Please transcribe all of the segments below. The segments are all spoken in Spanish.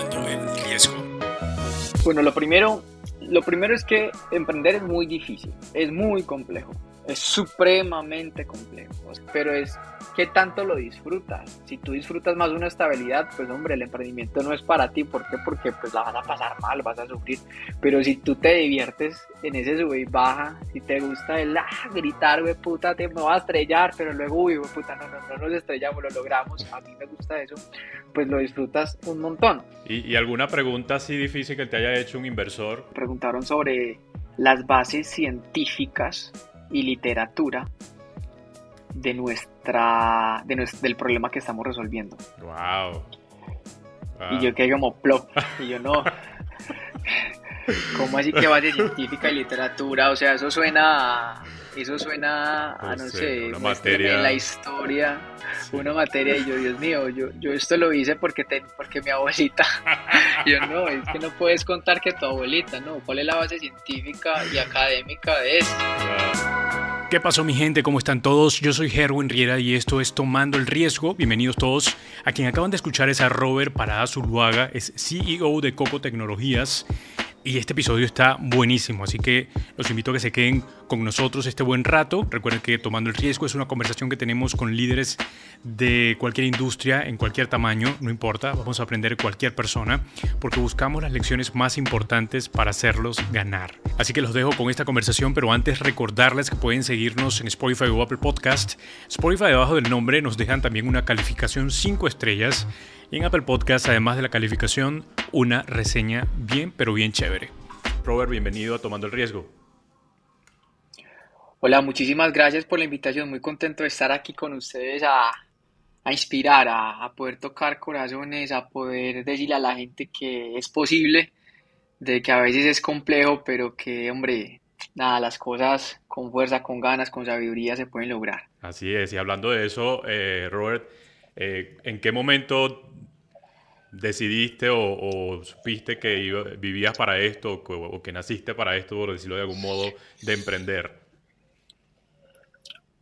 el riesgo. Bueno, lo primero, lo primero es que emprender es muy difícil, es muy complejo, es supremamente complejo, pero es ¿qué tanto lo disfrutas? Si tú disfrutas más una estabilidad, pues hombre, el emprendimiento no es para ti. ¿Por qué? Porque pues la vas a pasar mal, vas a sufrir. Pero si tú te diviertes en ese sube y baja, si te gusta el ah, gritar, güey, puta, te me voy a estrellar, pero luego, uy, puta, no, no, no nos estrellamos, lo logramos, a mí me gusta eso, pues lo disfrutas un montón. ¿Y, y alguna pregunta así difícil que te haya hecho un inversor? Preguntaron sobre las bases científicas y literatura de nuestra, de del problema que estamos resolviendo. Wow. Y yo quedé como plop. Y yo no. ¿Cómo así que base científica y literatura? O sea, eso suena, eso suena a, no, sé, una materia. en la historia, una materia. Y yo, Dios mío, yo, yo esto lo hice porque, te, porque mi abuelita. yo no, es que no puedes contar que tu abuelita, ¿no? ¿Cuál es la base científica y académica de esto? ¿Qué pasó mi gente? ¿Cómo están todos? Yo soy Herwin Riera y esto es Tomando el Riesgo. Bienvenidos todos. A quien acaban de escuchar es a Robert Parada Zuluaga, es CEO de Coco Tecnologías y este episodio está buenísimo, así que los invito a que se queden con nosotros este buen rato. Recuerden que Tomando el Riesgo es una conversación que tenemos con líderes de cualquier industria, en cualquier tamaño, no importa, vamos a aprender cualquier persona, porque buscamos las lecciones más importantes para hacerlos ganar. Así que los dejo con esta conversación, pero antes recordarles que pueden seguirnos en Spotify o Apple Podcast. Spotify debajo del nombre nos dejan también una calificación 5 estrellas y en Apple Podcast, además de la calificación, una reseña bien, pero bien chévere. Robert, bienvenido a Tomando el Riesgo. Hola, muchísimas gracias por la invitación. Muy contento de estar aquí con ustedes a, a inspirar, a, a, poder tocar corazones, a poder decirle a la gente que es posible, de que a veces es complejo, pero que, hombre, nada, las cosas con fuerza, con ganas, con sabiduría se pueden lograr. Así es, y hablando de eso, eh, Robert, eh, ¿en qué momento decidiste o, supiste que vivías para esto o que, naciste para esto, por decirlo de algún modo, de emprender?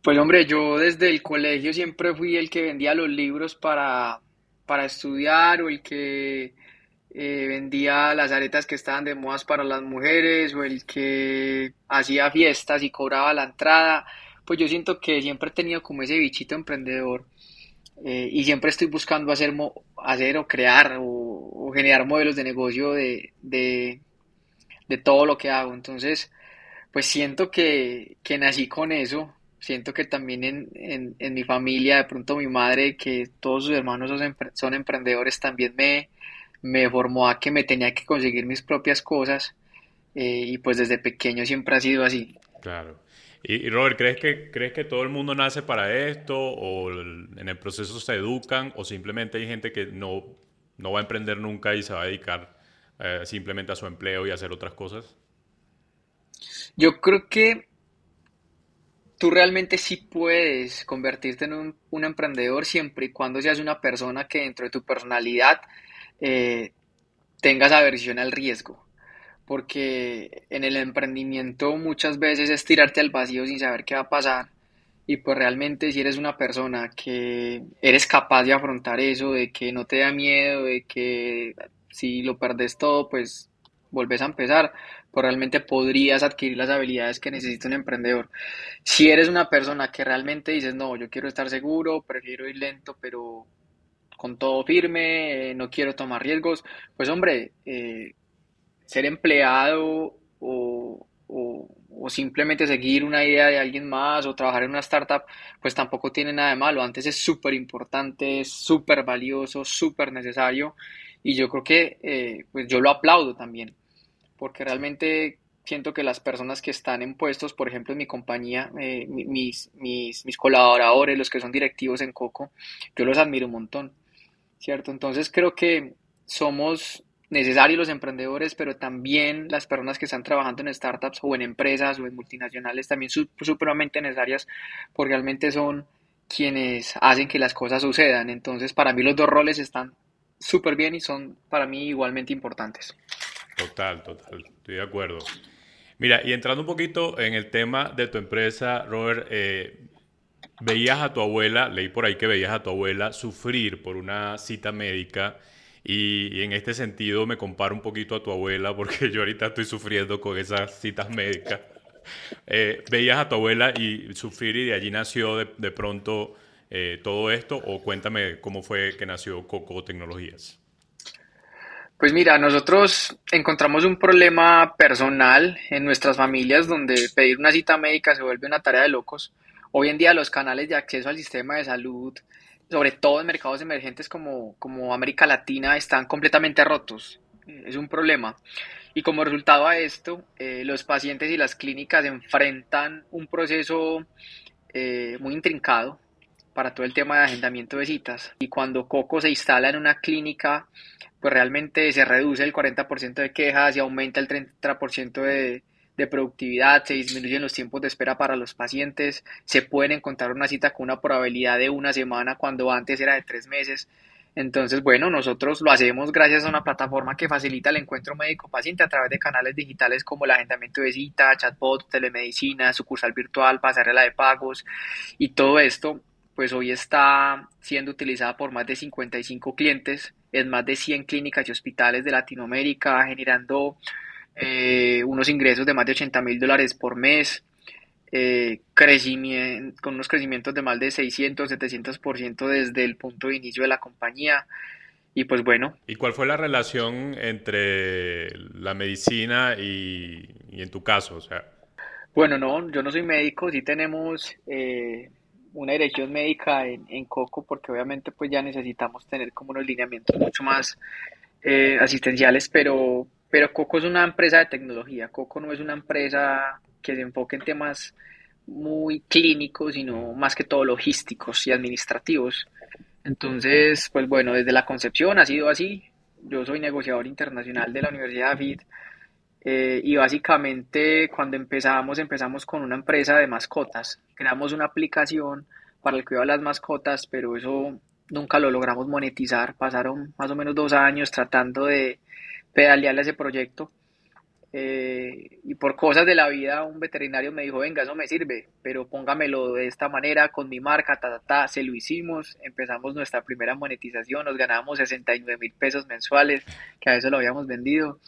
Pues hombre, yo desde el colegio siempre fui el que vendía los libros para, para estudiar o el que eh, vendía las aretas que estaban de modas para las mujeres o el que hacía fiestas y cobraba la entrada. Pues yo siento que siempre he tenido como ese bichito emprendedor eh, y siempre estoy buscando hacer, hacer o crear o, generar modelos de negocio de, de, todo lo que hago. Entonces, pues siento que, que nací con eso. Siento que también en, en, mi familia, de pronto mi madre, que todos sus hermanos son, son emprendedores, también me, me formó a que me tenía que conseguir mis propias cosas. Eh, y pues desde pequeño siempre ha sido así. Claro. Y, Robert, ¿crees que, ¿crees que todo el mundo nace para esto o en el proceso se educan o simplemente hay gente que no, no va a emprender nunca y se va a dedicar eh, simplemente a su empleo y a hacer otras cosas? Yo creo que tú realmente sí puedes convertirte en un, emprendedor siempre y cuando seas una persona que dentro de tu personalidad eh, tengas aversión al riesgo porque en el emprendimiento muchas veces es tirarte al vacío sin saber qué va a pasar. Y pues realmente si eres una persona que eres capaz de afrontar eso, de que no te da miedo, de que si lo perdes todo, pues volves a empezar, pues realmente podrías adquirir las habilidades que necesita un emprendedor. Si eres una persona que realmente dices, no, yo quiero estar seguro, prefiero ir lento, pero con todo firme, no quiero tomar riesgos, pues hombre, eh, ser empleado o, simplemente seguir una idea de alguien más o trabajar en una startup, pues tampoco tiene nada de malo. Antes es súper importante, súper valioso, súper necesario y yo creo que eh, pues yo lo aplaudo también, porque realmente siento que las personas que están en puestos, por ejemplo en mi compañía, eh, mis, mis, mis colaboradores, los que son directivos en Coco, yo los admiro un montón, ¿cierto? Entonces creo que somos necesarios los emprendedores, pero también las personas que están trabajando en startups o en empresas o en multinacionales también supremamente necesarias porque realmente son quienes hacen que las cosas sucedan. Entonces, para mí los dos roles están súper bien y son para mí igualmente importantes. Total, total, estoy de acuerdo. Mira, y entrando un poquito en el tema de tu empresa, Robert, eh, veías a tu abuela, leí por ahí que veías a tu abuela sufrir por una cita médica Y, en este sentido me comparo un poquito a tu abuela porque yo ahorita estoy sufriendo con esas citas médicas. Eh, ¿Veías a tu abuela y sufrir y de allí nació de, pronto eh, todo esto? O cuéntame cómo fue que nació Coco Tecnologías. Pues mira, nosotros encontramos un problema personal en nuestras familias donde pedir una cita médica se vuelve una tarea de locos. Hoy en día los canales de acceso al sistema de salud, sobre todo en mercados emergentes como, como América Latina, están completamente rotos. Es un problema. Y como resultado a esto, eh, los pacientes y las clínicas enfrentan un proceso eh, muy intrincado para todo el tema de agendamiento de citas. Y cuando Coco se instala en una clínica, pues realmente se reduce el 40% de quejas y aumenta el 30% de, de productividad, se disminuyen los tiempos de espera para los pacientes, se puede encontrar una cita con una probabilidad de una semana cuando antes era de tres meses. Entonces, bueno, nosotros lo hacemos gracias a una plataforma que facilita el encuentro médico-paciente a través de canales digitales como el agendamiento de cita, chatbot, telemedicina, sucursal virtual, pasarela de pagos y todo esto, pues hoy está siendo utilizada por más de 55 clientes en más de 100 clínicas y hospitales de Latinoamérica, generando eh, unos ingresos de más de 80 mil dólares por mes, eh, crecimiento, con unos crecimientos de más de 600, 700% desde el punto de inicio de la compañía. Y pues bueno. ¿Y cuál fue la relación entre la medicina y, en tu caso? O sea... Bueno, no, yo no soy médico, sí tenemos eh, una dirección médica en, en, Coco porque obviamente pues ya necesitamos tener como unos lineamientos mucho más eh, asistenciales, pero, pero Coco es una empresa de tecnología. Coco no es una empresa que se enfoque en temas muy clínicos, sino más que todo logísticos y administrativos. Entonces, pues bueno, desde la concepción ha sido así. Yo soy negociador internacional de la Universidad de eh, y básicamente cuando empezamos, empezamos con una empresa de mascotas. Creamos una aplicación para el cuidado de las mascotas, pero eso nunca lo logramos monetizar. Pasaron más o menos dos años tratando de pedalearle a ese proyecto. Eh, y por cosas de la vida, un veterinario me dijo, venga, eso me sirve, pero póngamelo de esta manera, con mi marca, ta, ta, ta. Se lo hicimos, empezamos nuestra primera monetización, nos ganamos 69 mil pesos mensuales, que a veces lo habíamos vendido.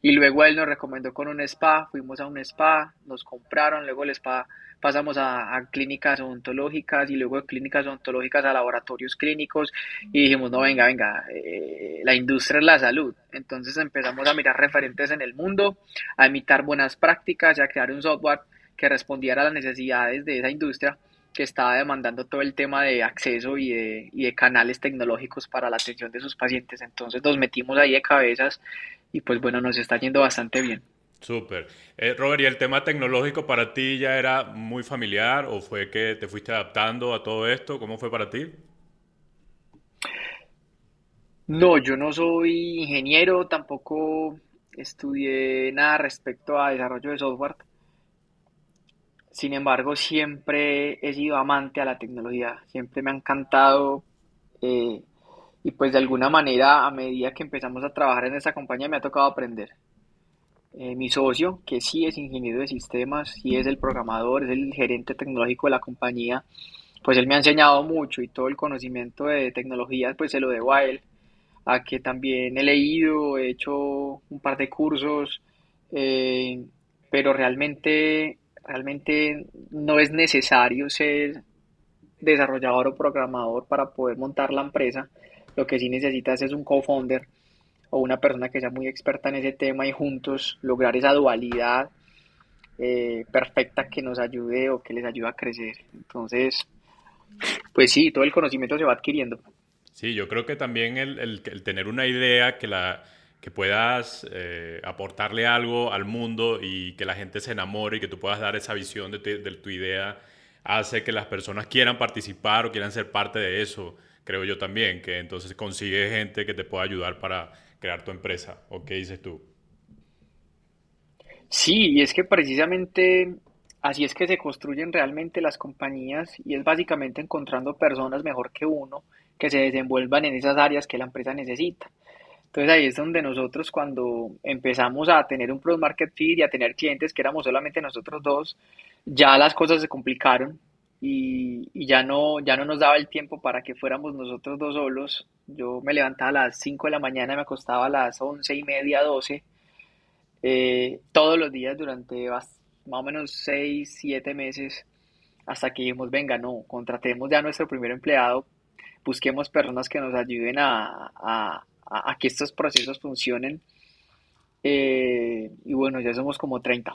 Y luego él nos recomendó con un spa, fuimos a un spa, nos compraron, luego el spa pasamos a, clínicas odontológicas y luego clínicas odontológicas a laboratorios clínicos y dijimos, no, venga, venga, eh, la industria es la salud. Entonces empezamos a mirar referentes en el mundo, a imitar buenas prácticas y a crear un software que respondiera a las necesidades de esa industria que estaba demandando todo el tema de acceso y de, y de canales tecnológicos para la atención de sus pacientes. Entonces nos metimos ahí de cabezas y pues bueno, nos está yendo bastante bien. Súper. Eh, Robert, ¿y el tema tecnológico para ti ya era muy familiar o fue que te fuiste adaptando a todo esto? ¿Cómo fue para ti? No, yo no soy ingeniero, tampoco estudié nada respecto a desarrollo de software. Sin embargo, siempre he sido amante a la tecnología, siempre me ha encantado eh, y pues de alguna manera a medida que empezamos a trabajar en esa compañía me ha tocado aprender. Eh, mi socio, que sí es ingeniero de sistemas, sí es el programador, es el gerente tecnológico de la compañía, pues él me ha enseñado mucho y todo el conocimiento de tecnologías pues se lo debo a él, a que también he leído, he hecho un par de cursos, eh, pero realmente, realmente no es necesario ser desarrollador o programador para poder montar la empresa. Lo que sí necesitas es un co-founder o una persona que sea muy experta en ese tema y juntos lograr esa dualidad eh, perfecta que nos ayude o que les ayude a crecer. Entonces, pues sí, todo el conocimiento se va adquiriendo. Sí, yo creo que también el, tener una idea que, la, que puedas eh, aportarle algo al mundo y que la gente se enamore y que tú puedas dar esa visión de de tu idea hace que las personas quieran participar o quieran ser parte de eso, creo yo también, que entonces consigue gente que te pueda ayudar para crear tu empresa, ¿o qué dices tú? Sí, y es que precisamente así es que se construyen realmente las compañías y es básicamente encontrando personas mejor que uno que se desenvuelvan en esas áreas que la empresa necesita. Entonces ahí es donde nosotros cuando empezamos a tener un product market fit y a tener clientes que éramos solamente nosotros dos, ya las cosas se complicaron y, y, ya, no, ya no nos daba el tiempo para que fuéramos nosotros dos solos. Yo me levantaba a las 5 de la mañana, me acostaba a las 11 y media, 12, eh, todos los días durante más o menos 6, 7 meses, hasta que dijimos, venga, no, contratemos ya nuestro primer empleado, busquemos personas que nos ayuden a, a, a que estos procesos funcionen. Eh, y bueno, ya somos como 30.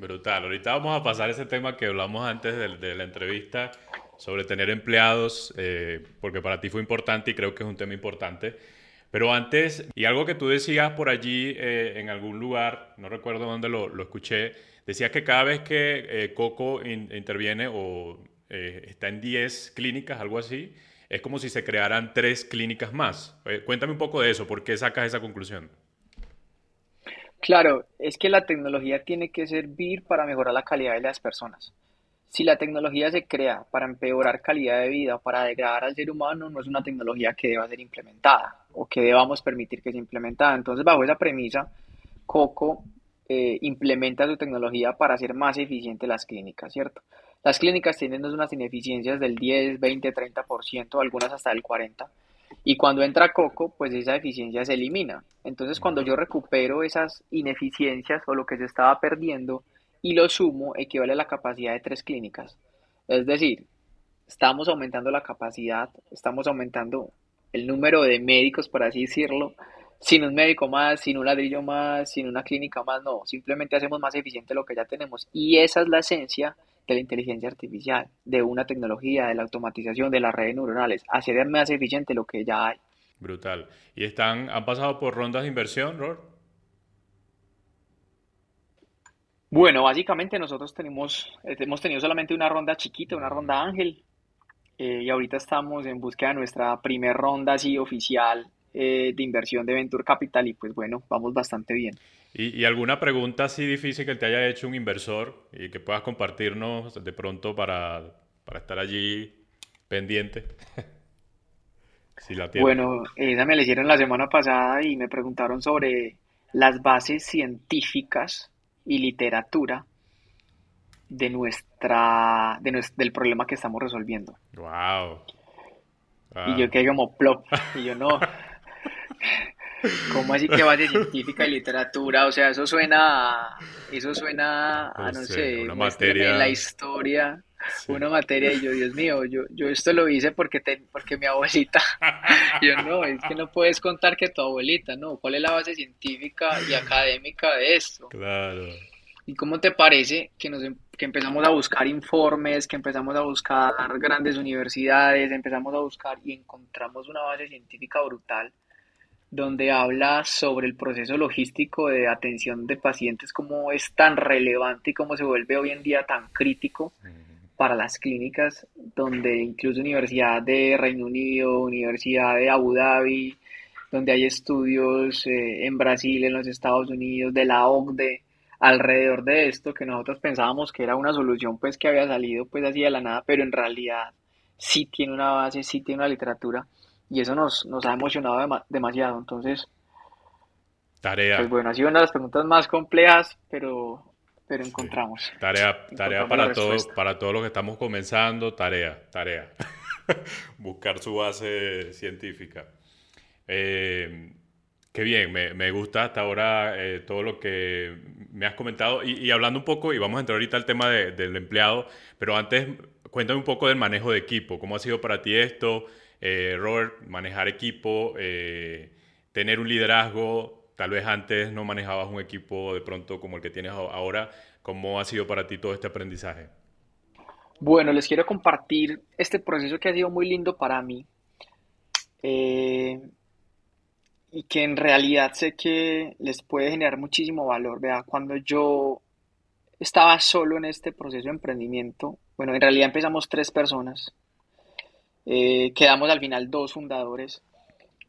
Brutal. Ahorita vamos a pasar ese tema que hablamos antes de, la entrevista sobre tener empleados, eh, porque para ti fue importante y creo que es un tema importante. Pero antes, y algo que tú decías por allí eh, en algún lugar, no recuerdo dónde lo, escuché, decías que cada vez que eh, Coco interviene o está en 10 clínicas, algo así, es como si se crearan tres clínicas más. cuéntame un poco de eso, ¿por qué sacas esa conclusión? Claro, es que la tecnología tiene que servir para mejorar la calidad de las personas. Si la tecnología se crea para empeorar calidad de vida para degradar al ser humano, no es una tecnología que deba ser implementada o que debamos permitir que sea implementada. Entonces, bajo esa premisa, Coco eh, implementa su tecnología para hacer más eficientes las clínicas, ¿cierto? Las clínicas tienen unas ineficiencias del 10, 20, 30%, algunas hasta del 40%. Y cuando entra Coco, pues esa eficiencia se elimina. Entonces, cuando yo recupero esas ineficiencias o lo que se estaba perdiendo y lo sumo, equivale a la capacidad de tres clínicas. Es decir, estamos aumentando la capacidad, estamos aumentando el número de médicos, por así decirlo, sin un médico más, sin un ladrillo más, sin una clínica más, no, simplemente hacemos más eficiente lo que ya tenemos. Y esa es la esencia de la inteligencia artificial, de una tecnología, de la automatización, de las redes neuronales, hacer más eficiente lo que ya hay. Brutal. ¿Y están, han pasado por rondas de inversión, Ror? Bueno, básicamente nosotros tenemos, eh, hemos tenido solamente una ronda chiquita, una ronda ángel, eh, y ahorita estamos en búsqueda de nuestra primera ronda así oficial eh, de inversión de Venture Capital y pues bueno, vamos bastante bien. ¿Y, alguna pregunta así difícil que te haya hecho un inversor y que puedas compartirnos de pronto para, para estar allí pendiente? si la bueno, esa me la hicieron la semana pasada y me preguntaron sobre las bases científicas y literatura de nuestra, de del problema que estamos resolviendo. Wow. Y yo quedé como plop. Y yo no. ¿Cómo así que base científica y literatura? O sea, eso suena, eso suena a, no, sé, una materia... en la historia, una materia, y yo, Dios mío, yo, yo esto lo hice porque, porque mi abuelita, yo no, es que no puedes contar que tu abuelita, no, ¿cuál es la base científica y académica de esto? Claro. ¿Y cómo te parece que, nos, em, que empezamos a buscar informes, que empezamos a buscar grandes universidades, empezamos a buscar y encontramos una base científica brutal? Donde habla sobre el proceso logístico de atención de pacientes, cómo es tan relevante y cómo se vuelve hoy en día tan crítico para las clínicas, donde incluso Universidad de Reino Unido, Universidad de Abu Dhabi, donde hay estudios eh, en Brasil, en los Estados Unidos, de la OCDE, alrededor de esto, que nosotros pensábamos que era una solución pues que había salido pues así de la nada, pero en realidad sí tiene una base, sí tiene una literatura y eso nos, nos ha emocionado demasiado. Entonces, tarea. Pues bueno, ha sido una de las preguntas más complejas, pero, pero encontramos. Tarea, tarea para todos, para todos los que estamos comenzando, tarea, tarea. Buscar su base científica. Eh, qué bien, me, me, gusta hasta ahora eh, todo lo que me has comentado. Y, y, hablando un poco, y vamos a entrar ahorita al tema del empleado, pero antes cuéntame un poco del manejo de equipo. ¿Cómo ha sido para ti esto? Eh, Robert, manejar equipo, eh, tener un liderazgo, tal vez antes no manejabas un equipo de pronto como el que tienes ahora, ¿cómo ha sido para ti todo este aprendizaje? Bueno, les quiero compartir este proceso que ha sido muy lindo para mí eh, y que en realidad sé que les puede generar muchísimo valor. Vea, cuando yo estaba solo en este proceso de emprendimiento, bueno, en realidad empezamos tres personas, eh, quedamos al final dos fundadores.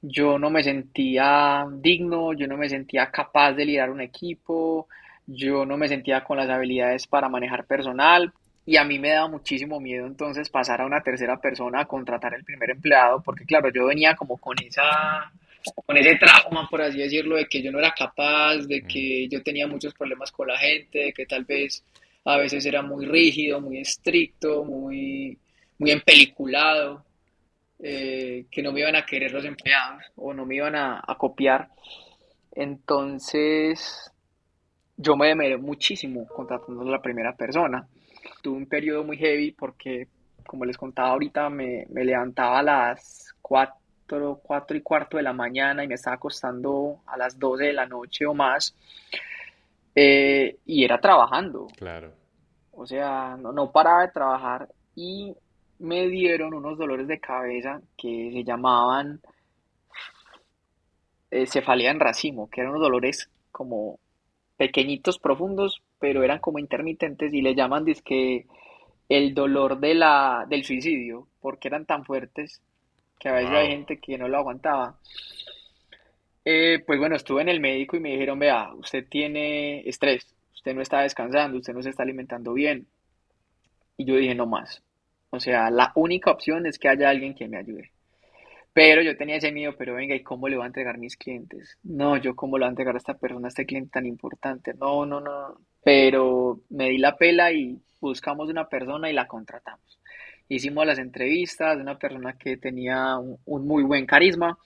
Yo no me sentía digno, yo no me sentía capaz de liderar un equipo, yo no me sentía con las habilidades para manejar personal y a mí me daba muchísimo miedo entonces pasar a una tercera persona a contratar el primer empleado porque claro, yo venía como con esa con ese trauma, por así decirlo, de que yo no era capaz, de que yo tenía muchos problemas con la gente, de que tal vez a veces era muy rígido, muy estricto, muy, muy empeliculado, eh, que no me iban a querer los empleados o no me iban a, copiar. Entonces, yo me demoré muchísimo contratando a la primera persona. Tuve un periodo muy heavy porque, como les contaba ahorita, me, me levantaba a las 4, 4 y cuarto de la mañana y me estaba acostando a las 12 de la noche o más. Eh, y era trabajando. Claro. O sea, no, no paraba de trabajar y me dieron unos dolores de cabeza que se llamaban eh, cefalea en racimo, que eran unos dolores como pequeñitos, profundos, pero eran como intermitentes y le llaman que el dolor de la, del suicidio, porque eran tan fuertes que a veces hay gente que no lo aguantaba. Eh, pues bueno, estuve en el médico y me dijeron, vea, usted tiene estrés, usted no está descansando, usted no se está alimentando bien. Y yo dije, no más. O sea, la única opción es que haya alguien que me ayude. Pero yo tenía ese miedo, pero venga, ¿y cómo le voy a entregar mis clientes? No, yo cómo le voy a entregar a esta persona, a este cliente tan importante. No, no, no. Pero me di la pela y buscamos una persona y la contratamos. Hicimos las entrevistas una persona que tenía un, un muy buen carisma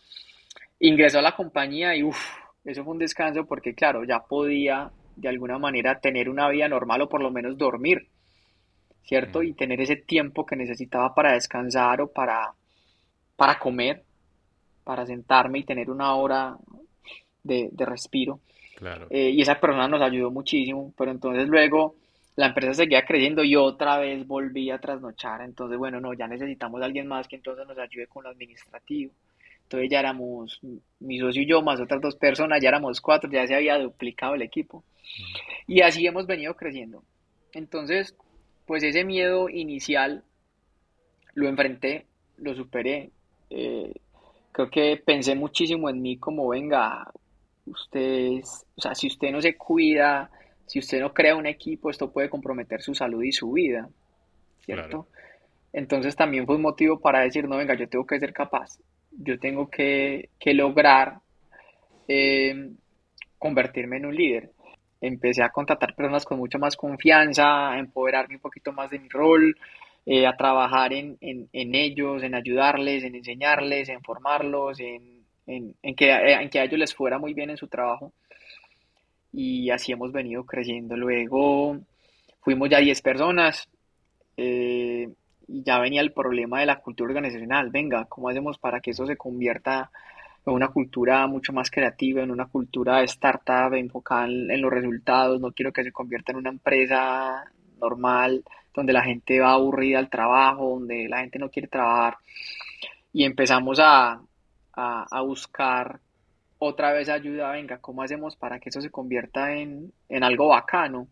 ingresó a la compañía y uff, eso fue un descanso porque claro, ya podía de alguna manera tener una vida normal o por lo menos dormir, ¿cierto? Y tener ese tiempo que necesitaba para descansar o para, para comer, para sentarme y tener una hora de, respiro. Claro. Eh, y esa persona nos ayudó muchísimo, pero entonces luego la empresa seguía creciendo y otra vez volví a trasnochar. Entonces, bueno, no, ya necesitamos a alguien más que entonces nos ayude con lo administrativo. Entonces ya éramos, mi socio y yo, más otras dos personas, ya éramos cuatro, ya se había duplicado el equipo. Y así hemos venido creciendo. Entonces, pues ese miedo inicial lo enfrenté, lo superé. Eh, creo que pensé muchísimo en mí como, venga, usted, o sea, si usted no se cuida, si usted no crea un equipo, esto puede comprometer su salud y su vida, ¿cierto? Entonces también fue un motivo para decir, no, venga, yo tengo que ser capaz yo tengo que, lograr eh, convertirme en un líder. Empecé a contratar personas con mucha más confianza, a empoderarme un poquito más de mi rol, eh, a trabajar en, ellos, en ayudarles, en enseñarles, en formarlos, en, que, en que a ellos les fuera muy bien en su trabajo. Y así hemos venido creciendo. Luego fuimos ya 10 personas. Eh, y ya venía el problema de la cultura organizacional. Venga, ¿cómo hacemos para que eso se convierta en una cultura mucho más creativa, en una cultura startup enfocada en, los resultados? No quiero que se convierta en una empresa normal donde la gente va aburrida al trabajo, donde la gente no quiere trabajar. Y empezamos a, a, buscar otra vez ayuda, venga, ¿cómo hacemos para que eso se convierta en, en algo bacano?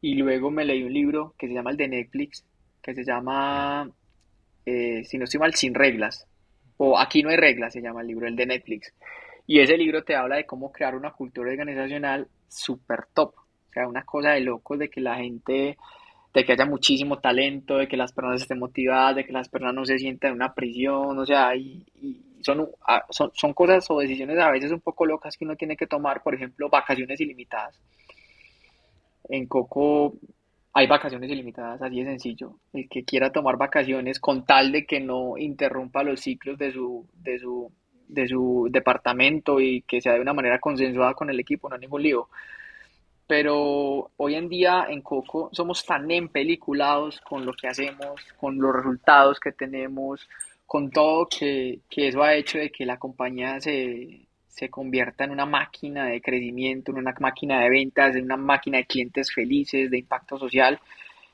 Y luego me leí un libro que se llama el de Netflix, que se llama, eh, si no estoy mal, Sin Reglas, o Aquí no hay reglas, se llama el libro, el de Netflix. Y ese libro te habla de cómo crear una cultura organizacional súper top. O sea, una cosa de locos de que la gente, de que haya muchísimo talento, de que las personas estén motivadas, de que las personas no se sientan en una prisión, o sea, son, ah, son, son cosas o decisiones a veces un poco locas que uno tiene que tomar, por ejemplo, vacaciones ilimitadas. En Coco hay vacaciones ilimitadas, así de sencillo. El que quiera tomar vacaciones con tal de que no interrumpa los ciclos de su, de su, de su departamento y que sea de una manera consensuada con el equipo, no hay ningún lío. Pero hoy en día en Coco somos tan empeliculados con lo que hacemos, con los resultados que tenemos, con todo que, que eso ha hecho de que la compañía se, se convierta en una máquina de crecimiento, en una máquina de ventas, en una máquina de clientes felices, de impacto social.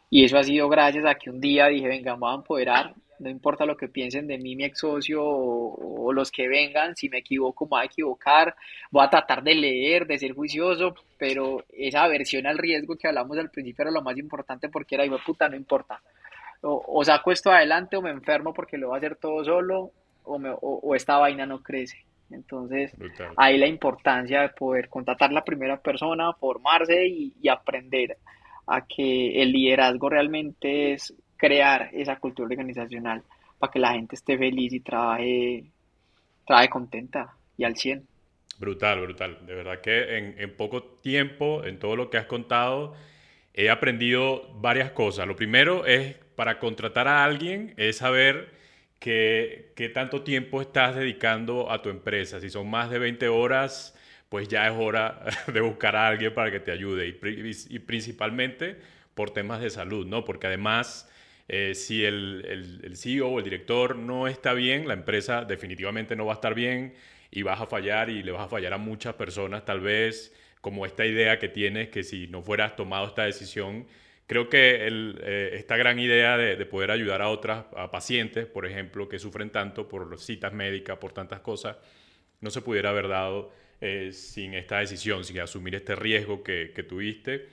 Y eso ha sido gracias a que un día dije, venga, vamos a empoderar, no importa lo que piensen de mí, mi ex socio o, los que vengan, si me equivoco, me voy a equivocar, voy a tratar de leer, de ser juicioso, pero esa aversión al riesgo que hablamos al principio era lo más importante porque era, hijo puta, no importa. O, saco esto adelante o me enfermo porque lo voy a hacer todo solo o, o esta vaina no crece. Entonces, ahí la importancia de poder contratar la primera persona, formarse y, aprender a que el liderazgo realmente es crear esa cultura organizacional para que la gente esté feliz y trabaje, trabaje contenta y al 100. Brutal, brutal. De verdad que en, en, poco tiempo, en todo lo que has contado, he aprendido varias cosas. Lo primero es, para contratar a alguien, es saber qué, qué tanto tiempo estás dedicando a tu empresa. Si son más de 20 horas, pues ya es hora de buscar a alguien para que te ayude. Y, principalmente por temas de salud, ¿no? Porque además, eh, si el, el, el, CEO o el director no está bien, la empresa definitivamente no va a estar bien y vas a fallar y le vas a fallar a muchas personas, tal vez como esta idea que tienes que si no fueras tomado esta decisión, creo que eh, esta gran idea de, de, poder ayudar a otras a pacientes, por ejemplo, que sufren tanto por citas médicas, por tantas cosas, no se pudiera haber dado eh, sin esta decisión, sin asumir este riesgo que, tuviste.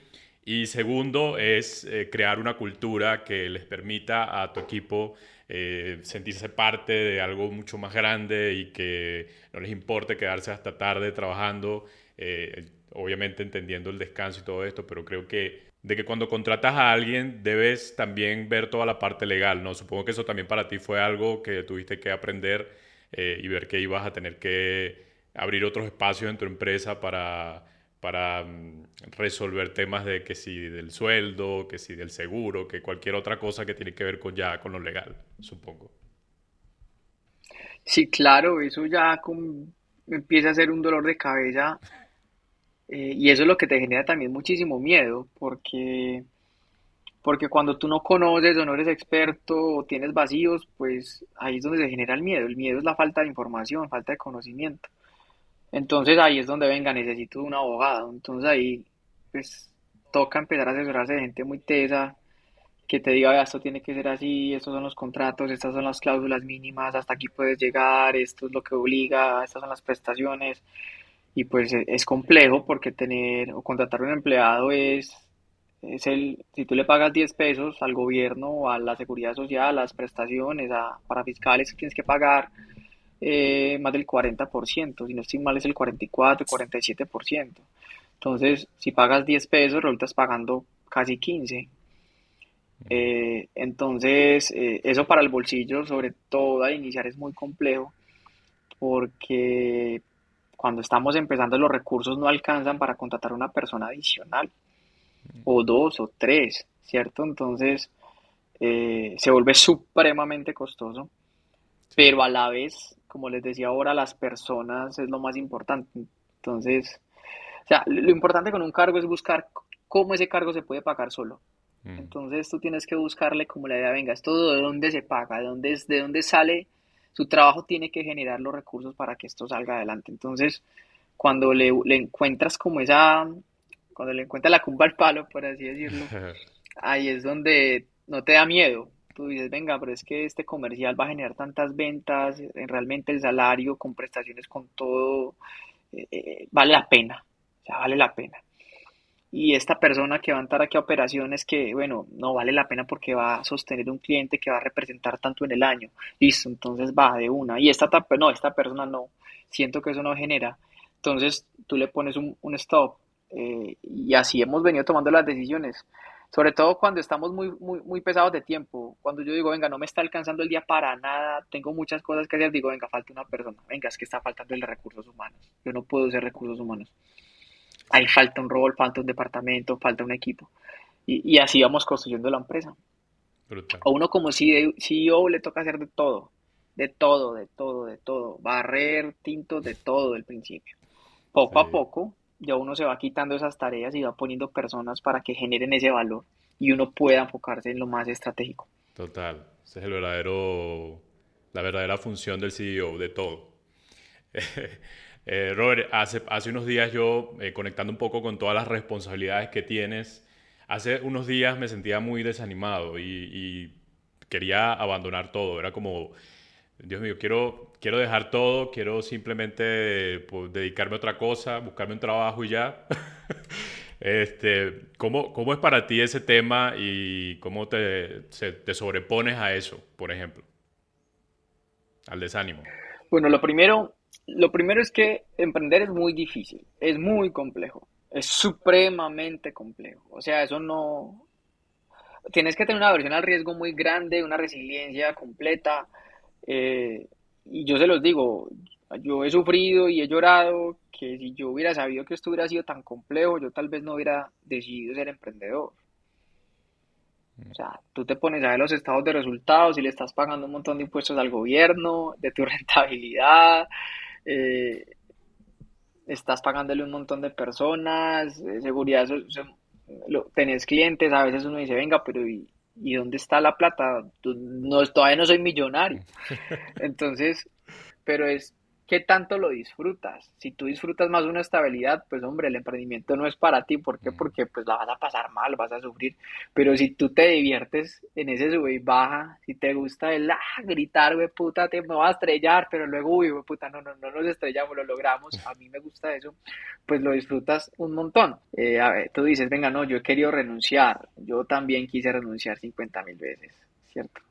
Y segundo es eh, crear una cultura que les permita a tu equipo eh, sentirse parte de algo mucho más grande y que no les importe quedarse hasta tarde trabajando, obviamente entendiendo el descanso y todo esto, pero creo que de que cuando contratas a alguien debes también ver toda la parte legal, ¿no? Supongo que eso también para ti fue algo que tuviste que aprender y ver que ibas a tener que abrir otros espacios en tu empresa para, para mm, resolver temas de que si del sueldo, que si del seguro, que cualquier otra cosa que tiene que ver con ya con lo legal, supongo. Sí, claro, eso ya empieza a ser un dolor de cabeza eh, y eso es lo que te genera también muchísimo miedo, porque, porque cuando tú no conoces o no eres experto o tienes vacíos, pues ahí es donde se genera el miedo. El miedo es la falta de información, falta de conocimiento. Entonces ahí es donde venga, necesito un abogado. Entonces ahí pues toca empezar a asesorarse de gente muy tesa que te diga, esto tiene que ser así, estos son los contratos, estas son las cláusulas mínimas, hasta aquí puedes llegar, esto es lo que obliga, estas son las prestaciones. Y pues e, es complejo porque tener o contratar un empleado es, es el, si tú le pagas 10 pesos al gobierno o a la seguridad social, las prestaciones, a, para fiscales tienes que pagar, eh, más del 40%, si no estoy mal es el 44, 47%. Entonces, si pagas 10 pesos, resultas pagando casi 15. Eh, entonces, eh, eso para el bolsillo, sobre todo al iniciar, es muy complejo porque cuando estamos empezando los recursos no alcanzan para contratar una persona adicional, o dos o tres, ¿cierto? Entonces, se vuelve supremamente costoso, pero a la vez como les decía ahora, las personas es lo más importante. Entonces, o sea, lo importante con un cargo es buscar cómo ese cargo se puede pagar solo. Mm. Entonces tú tienes que buscarle como la idea, venga, esto de dónde se paga, de dónde, de dónde sale, su trabajo tiene que generar los recursos para que esto salga adelante. Entonces, cuando le, le encuentras como esa, cuando le encuentras la cumba al palo, por así decirlo, ahí es donde no te da miedo, tú dices, venga, pero es que este comercial va a generar tantas ventas, eh, realmente el salario con prestaciones, con todo, eh, eh, vale la pena, o sea, vale la pena. Y esta persona que va a entrar aquí a operaciones que, bueno, no vale la pena porque va a sostener un cliente que va a representar tanto en el año. Listo, entonces va de una. Y esta, no, esta persona no, siento que eso no genera. Entonces tú le pones un, stop. y así hemos venido tomando las decisiones sobre todo cuando estamos muy, muy, muy pesados de tiempo, cuando yo digo, venga, no me está alcanzando el día para nada, tengo muchas cosas que hacer, digo, venga, falta una persona, venga, es que está faltando el recursos humanos, yo no puedo ser recursos humanos. Ahí falta un rol, falta un departamento, falta un equipo. Y, así vamos construyendo la empresa. A uno como CEO le toca hacer de todo, de todo, de todo, de todo, barrer, tinto, de todo del principio. Poco a poco ya uno se va quitando esas tareas y va poniendo personas para que generen ese valor y uno pueda enfocarse en lo más estratégico. Total, ese es el verdadero, la verdadera función del CEO, de todo. eh, Robert, hace, hace unos días yo, eh, conectando un poco con todas las responsabilidades que tienes, hace unos días me sentía muy desanimado y, quería abandonar todo. Era como, Dios mío, quiero, quiero dejar todo, quiero simplemente pues, dedicarme a otra cosa, buscarme un trabajo y ya. este, ¿cómo, ¿Cómo es para ti ese tema y cómo te, te sobrepones a eso, por ejemplo? Al desánimo. Bueno, lo primero, lo primero es que emprender es muy difícil, es muy complejo, es supremamente complejo. O sea, eso no... Tienes que tener una versión al riesgo muy grande, una resiliencia completa eh, y yo se los digo, yo he sufrido y he llorado que si yo hubiera sabido que esto hubiera sido tan complejo, yo tal vez no hubiera decidido ser emprendedor. O sea, tú te pones a ver los estados de resultados y le estás pagando un montón de impuestos al gobierno, de tu rentabilidad, eh, estás pagándole un montón de personas, eh, seguridad, tenés clientes, a veces uno dice, venga, pero ¿y, ¿y dónde está la plata? No, todavía no soy millonario. Entonces, pero es ¿qué tanto lo disfrutas? Si tú disfrutas más una estabilidad, pues hombre, el emprendimiento no es para ti. ¿Por qué? Porque pues la vas a pasar mal, vas a sufrir. Pero si tú te diviertes en ese sube y baja, si te gusta el ah, gritar, güey, puta, te me vas a estrellar, pero luego, uy, güey, puta, no, no, no nos estrellamos, lo logramos. A mí me gusta eso, pues lo disfrutas un montón. Eh, a ver, tú dices, venga, no, yo he querido renunciar. Yo también quise renunciar 50 mil veces, ¿cierto?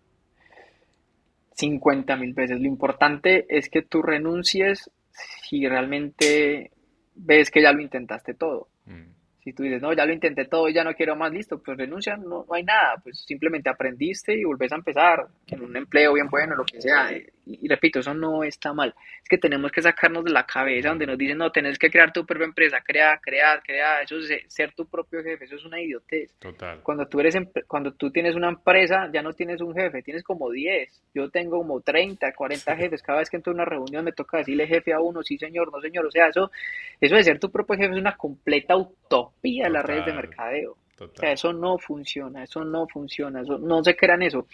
50 mil veces. Lo importante es que tú renuncies si realmente ves que ya lo intentaste todo. Mm. Si tú dices, no, ya lo intenté todo y ya no quiero más, listo, pues renuncia, no, no hay nada, pues simplemente aprendiste y volvés a empezar en un empleo bien bueno, lo que sea. Y, repito, eso no está mal. Es que tenemos que sacarnos de la cabeza donde nos dicen, no, tenés que crear tu propia empresa, crear, crear, crear, eso es ser tu propio jefe, eso es una idiotez. Total. Cuando tú, eres, cuando tú tienes una empresa, ya no tienes un jefe, tienes como 10. Yo tengo como 30, 40 jefes. Cada vez que entro a una reunión me toca decirle jefe a uno, sí señor, no señor. O sea, eso, eso de ser tu propio jefe es una completa utopía pilla las redes de mercadeo. O sea, eso no funciona, eso no funciona, eso, no se crean eso.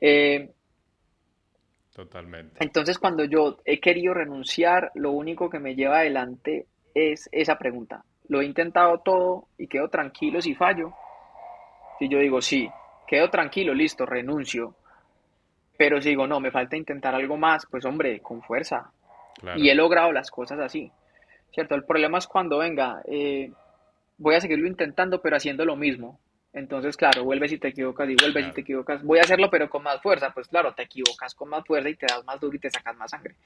Eh, Totalmente. Entonces, cuando yo he querido renunciar, lo único que me lleva adelante es esa pregunta. Lo he intentado todo y quedo tranquilo si fallo. Si yo digo, sí, quedo tranquilo, listo, renuncio. Pero si digo, no, me falta intentar algo más, pues hombre, con fuerza. Y he logrado las cosas así. ¿Cierto? El problema es cuando, venga, eh, voy a seguirlo intentando, pero haciendo lo mismo. Entonces, claro, vuelves y te equivocas y vuelves y te equivocas. Voy a hacerlo, pero con más fuerza. Pues claro, te equivocas con más fuerza y te das más duro y te sacas más sangre.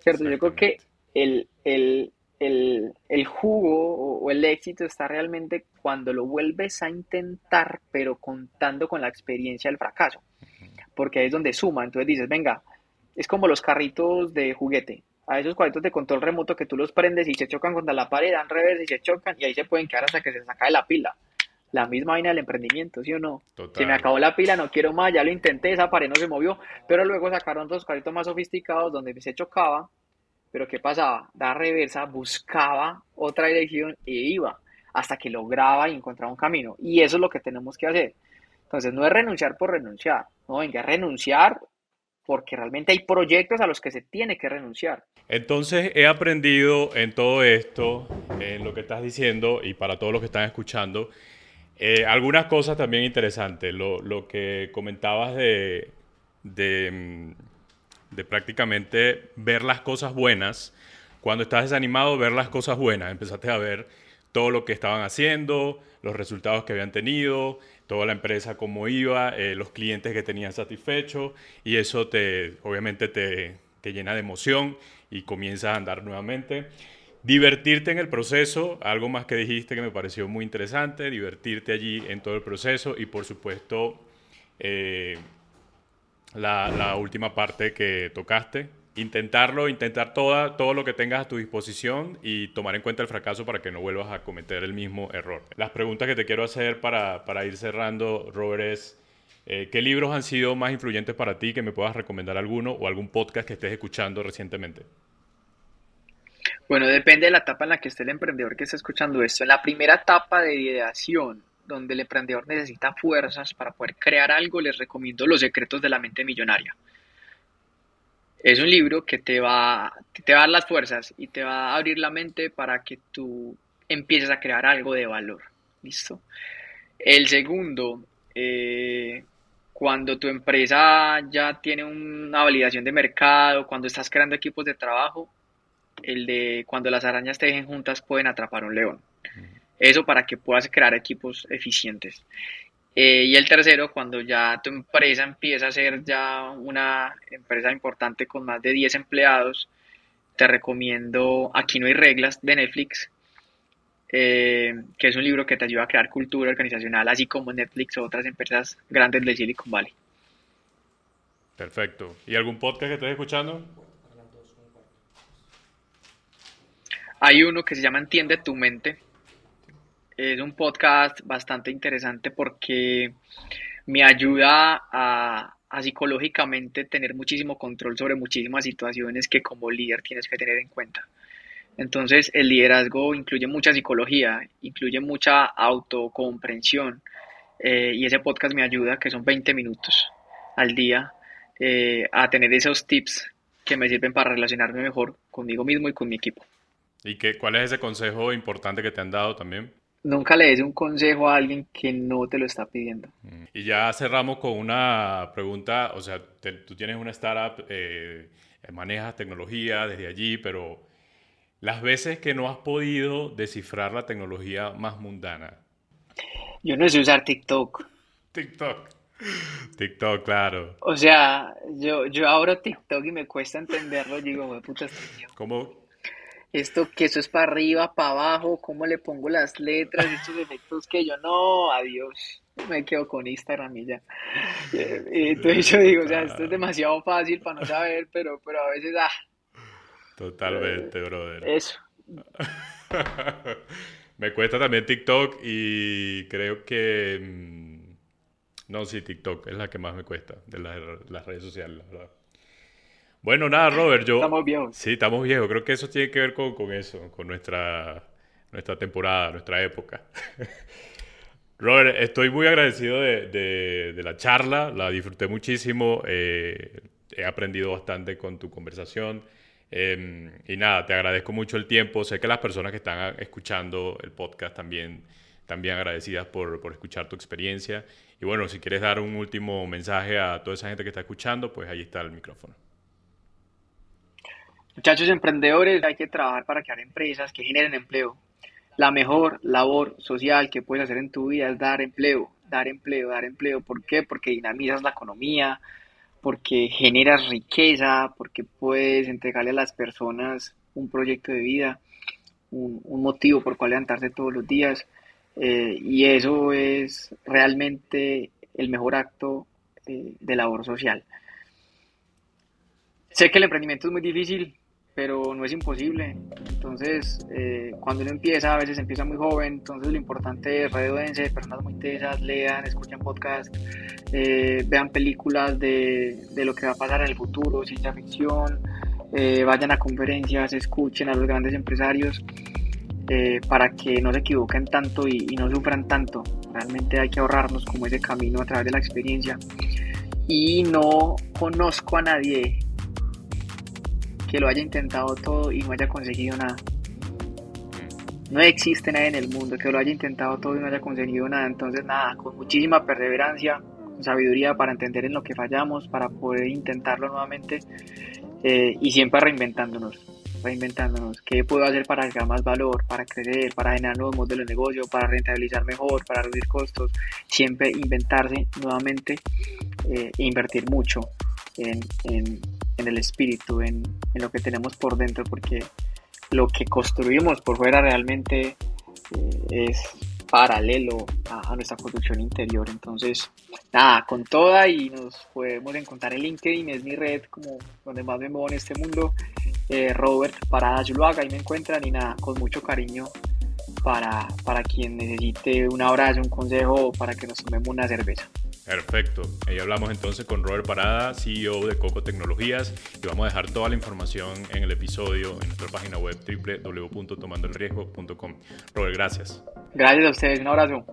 ¿Cierto? Yo creo que el, el, el, el jugo o, el éxito está realmente cuando lo vuelves a intentar, pero contando con la experiencia del fracaso. Porque ahí es donde suma. Entonces dices, venga, es como los carritos de juguete a esos cuadritos de control remoto que tú los prendes y se chocan contra la pared, dan revés y se chocan y ahí se pueden quedar hasta que se saca de la pila. La misma vaina del emprendimiento, ¿sí o no? Se me acabó la pila, no quiero más, ya lo intenté, esa pared no se movió, pero luego sacaron dos cuadritos más sofisticados donde se chocaba, pero ¿qué pasaba? Da reversa, buscaba otra dirección e iba hasta que lograba y encontraba un camino. Y eso es lo que tenemos que hacer. Entonces, no es renunciar por renunciar, no, venga, renunciar porque realmente hay proyectos a los que se tiene que renunciar. Entonces he aprendido en todo esto, en lo que estás diciendo y para todos los que están escuchando, eh, algunas cosas también interesantes. Lo, que comentabas de, de, mm, de, prácticamente ver las cosas buenas. Cuando estás desanimado, ver las cosas buenas. Empezaste a ver todo lo que estaban haciendo, los resultados que habían tenido, toda la empresa cómo iba, eh, los clientes que tenían satisfechos y eso te, obviamente te, te llena de emoción y comienzas a andar nuevamente. Divertirte en el proceso, algo más que dijiste que me pareció muy interesante, divertirte allí en todo el proceso y por supuesto eh, la, última parte que tocaste, intentarlo, intentar toda, todo lo que tengas a tu disposición y tomar en cuenta el fracaso para que no vuelvas a cometer el mismo error. Las preguntas que te quiero hacer para, para ir cerrando, Robert, es eh, ¿qué libros han sido más influyentes para ti que me puedas recomendar alguno o algún podcast que estés escuchando recientemente? Bueno, depende de la etapa en la que esté el emprendedor que esté escuchando esto. En la primera etapa de ideación, donde el emprendedor necesita fuerzas para poder crear algo, les recomiendo Los secretos de la mente millonaria. Es un libro que te va, te va a dar las fuerzas y te va a abrir la mente para que tú empieces a crear algo de valor. ¿Listo? El segundo, eh, cuando tu empresa ya tiene una validación de mercado, cuando estás creando equipos de trabajo, el de cuando las arañas te dejen juntas pueden atrapar un león. Eso para que puedas crear equipos eficientes. Eh, y el tercero, cuando ya tu empresa empieza a ser ya una empresa importante con más de 10 empleados, te recomiendo Aquí no hay reglas de Netflix, eh, que es un libro que te ayuda a crear cultura organizacional, así como Netflix o otras empresas grandes de Silicon Valley. Perfecto. ¿Y algún podcast que estés escuchando? Hay uno que se llama Entiende tu mente, es un podcast bastante interesante porque me ayuda a, a, psicológicamente tener muchísimo control sobre muchísimas situaciones que como líder tienes que tener en cuenta. Entonces el liderazgo incluye mucha psicología, incluye mucha autocomprensión eh, y ese podcast me ayuda, que son 20 minutos al día, eh, a tener esos tips que me sirven para relacionarme mejor conmigo mismo y con mi equipo. ¿Y qué, cuál es ese consejo importante que te han dado también? Nunca le des un consejo a alguien que no te lo está pidiendo. Mm. Y ya cerramos con una pregunta, o sea, tú tienes una startup, eh, manejas tecnología desde allí, pero las veces que no has podido descifrar la tecnología más mundana. Yo no sé usar TikTok. TikTok. TikTok, claro. O sea, yo, yo abro TikTok y me cuesta entenderlo. Digo, puta, ¿Cómo, esto que eso es para arriba, para abajo, cómo le pongo las letras, estos efectos que yo no, adiós, me quedo con Instagram y ya. Entonces yo digo, o sea, esto es demasiado fácil para no saber, pero, pero a veces, ah. Totalmente, brother. Eso. me cuesta también TikTok y creo que... Mm, no, sí, TikTok es la que más me cuesta de las, las redes sociales, la verdad. Bueno, nada, Robert, yo... Estamos viejos. Sí, estamos viejos. Creo que eso tiene que ver con, con eso, con nuestra, nuestra temporada, nuestra época. Robert, estoy muy agradecido de, de, la charla, la disfruté muchísimo, eh, he aprendido bastante con tu conversación. Em, y nada, te agradezco mucho el tiempo. Sé que las personas que están escuchando el podcast también, también agradecidas por, por escuchar tu experiencia. Y bueno, si quieres dar un último mensaje a toda esa gente que está escuchando, pues ahí está el micrófono. Muchachos emprendedores, hay que trabajar para crear empresas que generen empleo. La mejor labor social que puedes hacer en tu vida es dar empleo, dar empleo, dar empleo. ¿Por qué? Porque dinamizas la economía, porque generas riqueza, porque puedes entregarle a las personas un proyecto de vida, un, motivo por cual levantarse todos los días. Eh, y eso es realmente el mejor acto eh, de labor social. Sé que el emprendimiento es muy difícil, pero no es imposible. Entonces, eh, cuando uno empieza, a veces empieza muy joven, entonces lo importante es redundarse, personas muy tesas, lean, escuchen podcast, eh, vean películas de, de, lo que va a pasar en el futuro, ciencia ficción, eh, vayan a conferencias, escuchen a los grandes empresarios. para que no se equivoquen tanto y, y no sufran tanto. Realmente hay que ahorrarnos como ese camino a través de la experiencia. Y no conozco a nadie que lo haya intentado todo y no haya conseguido nada. No existe nadie en el mundo que lo haya intentado todo y no haya conseguido nada. Entonces, nada, con muchísima perseverancia, con sabiduría para entender en lo que fallamos, para poder intentarlo nuevamente eh, y siempre reinventándonos, reinventándonos. ¿Qué puedo hacer para agregar más valor, para crecer, para generar nuevos modelos de negocio, para rentabilizar mejor, para reducir costos? Siempre inventarse nuevamente eh, e invertir mucho en, en el espíritu, en, en, lo que tenemos por dentro, porque lo que construimos por fuera realmente eh, es paralelo a, nuestra producción interior. Entonces, nada, con toda y nos podemos encontrar en LinkedIn, es mi red como donde más me muevo en este mundo. Eh, Robert Parada Zuluaga, ahí me encuentran y nada, con mucho cariño para, para quien necesite un abrazo, un consejo para que nos tomemos una cerveza. Perfecto. Ahí hablamos entonces con Robert Parada, CEO de Coco Tecnologías, y vamos a dejar toda la información en el episodio en nuestra página web www.tomandolriesgo.com. Robert, gracias. Gracias a ustedes, un abrazo.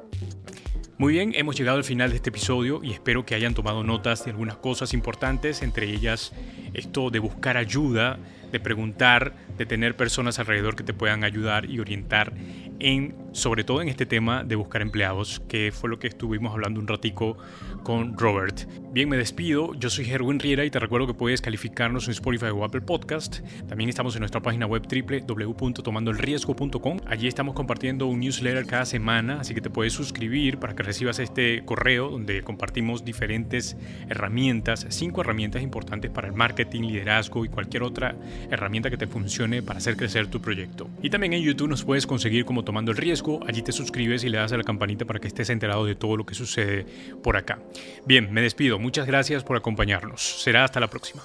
Muy bien, hemos llegado al final de este episodio y espero que hayan tomado notas de algunas cosas importantes, entre ellas esto de buscar ayuda, de preguntar, de tener personas alrededor que te puedan ayudar y orientar en, sobre todo en este tema de buscar empleados, que fue lo que estuvimos hablando un ratico con Robert. Bien, me despido. Yo soy Gerwin Riera y te recuerdo que puedes calificarnos en Spotify o Apple Podcast. También estamos en nuestra página web www.tomandolriesgo.com. Allí estamos compartiendo un newsletter cada semana, así que te puedes suscribir para que recibas este correo donde compartimos diferentes herramientas, cinco herramientas importantes para el marketing, liderazgo y cualquier otra herramienta que te funcione para hacer crecer tu proyecto. Y también en YouTube nos puedes conseguir como Tomando el Riesgo. Allí te suscribes y le das a la campanita para que estés enterado de todo lo que sucede por acá. Bien, me despido. Muchas gracias por acompañarnos. Será hasta la próxima.